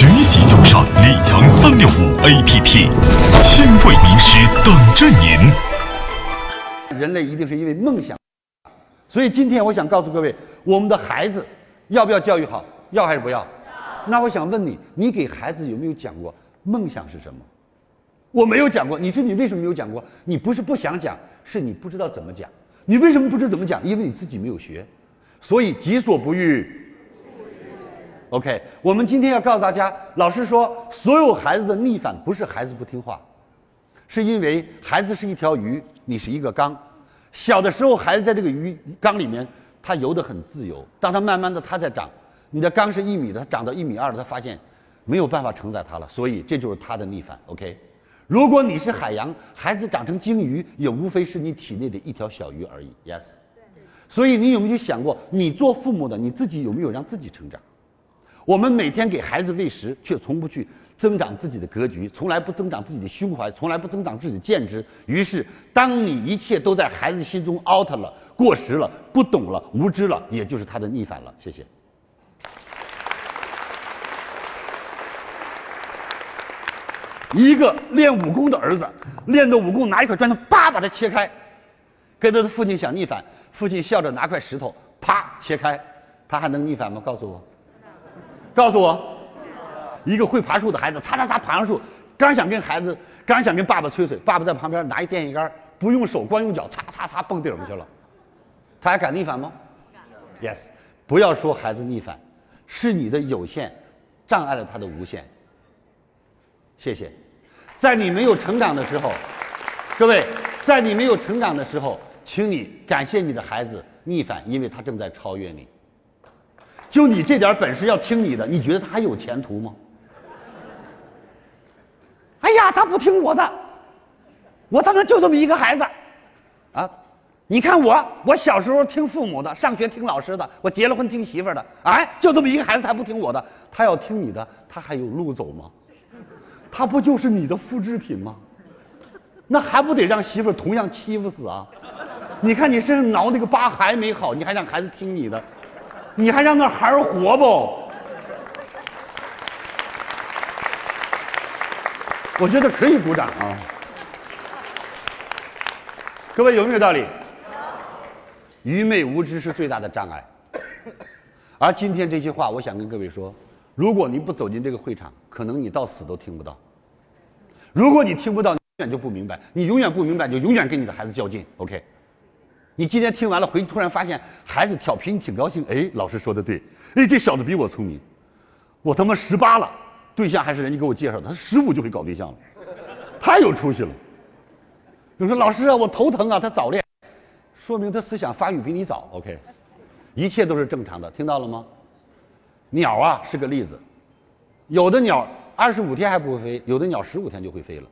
学习就上李强三六五 APP，千位名师等着您。人类一定是因为梦想，所以今天我想告诉各位，我们的孩子要不要教育好？要还是不要？那我想问你，你给孩子有没有讲过梦想是什么？我没有讲过。你知道你为什么没有讲过？你不是不想讲，是你不知道怎么讲。你为什么不知怎么讲？因为你自己没有学。所以己所不欲。OK，我们今天要告诉大家，老师说，所有孩子的逆反不是孩子不听话，是因为孩子是一条鱼，你是一个缸。小的时候，孩子在这个鱼缸里面，他游得很自由。当他慢慢的他在长，你的缸是一米的，他长到一米二的，他发现没有办法承载他了，所以这就是他的逆反。OK，如果你是海洋，孩子长成鲸鱼，也无非是你体内的一条小鱼而已。Yes，所以你有没有想过，你做父母的，你自己有没有让自己成长？我们每天给孩子喂食，却从不去增长自己的格局，从来不增长自己的胸怀，从来不增长自己的见识。于是，当你一切都在孩子心中 out 了、过时了、不懂了、无知了，也就是他的逆反了。谢谢。一个练武功的儿子，练的武功拿一块砖头，叭把它切开，跟他的父亲想逆反，父亲笑着拿块石头，啪切开，他还能逆反吗？告诉我。告诉我，一个会爬树的孩子，擦擦擦爬上树，刚想跟孩子，刚想跟爸爸吹吹，爸爸在旁边拿一电线杆，不用手，光用脚，擦擦擦蹦顶上去了。他还敢逆反吗？Yes，不要说孩子逆反，是你的有限障碍了他的无限。谢谢，在你没有成长的时候，各位，在你没有成长的时候，请你感谢你的孩子逆反，因为他正在超越你。就你这点本事，要听你的，你觉得他还有前途吗？哎呀，他不听我的，我他妈就这么一个孩子，啊！你看我，我小时候听父母的，上学听老师的，我结了婚听媳妇儿的，哎，就这么一个孩子，他不听我的，他要听你的，他还有路走吗？他不就是你的复制品吗？那还不得让媳妇儿同样欺负死啊？你看你身上挠那个疤还没好，你还让孩子听你的？你还让那孩儿活不？我觉得可以鼓掌啊！各位有没有道理？愚昧无知是最大的障碍。而今天这些话，我想跟各位说：如果你不走进这个会场，可能你到死都听不到。如果你听不到，永远就不明白。你永远不明白，就永远跟你的孩子较劲。OK。你今天听完了，回去突然发现孩子调皮，你挺高兴。哎，老师说的对，哎，这小子比我聪明。我他妈十八了，对象还是人家给我介绍的，他十五就会搞对象了，太有出息了。你说老师啊，我头疼啊，他早恋，说明他思想发育比你早。OK，一切都是正常的，听到了吗？鸟啊是个例子，有的鸟二十五天还不会飞，有的鸟十五天就会飞了。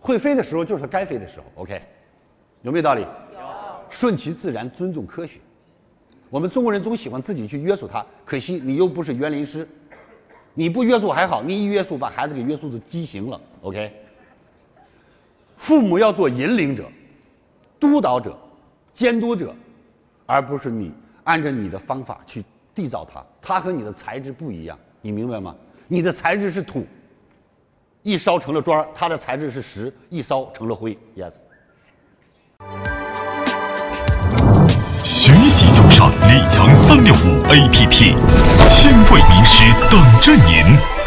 会飞的时候就是该飞的时候。OK，有没有道理？顺其自然，尊重科学。我们中国人总喜欢自己去约束他，可惜你又不是园林师，你不约束还好，你一约束把孩子给约束的畸形了。OK，父母要做引领者、督导者、监督者，而不是你按照你的方法去缔造他。他和你的材质不一样，你明白吗？你的材质是土，一烧成了砖他的材质是石，一烧成了灰。Yes。就上李强三六五 APP，千位名师等着您。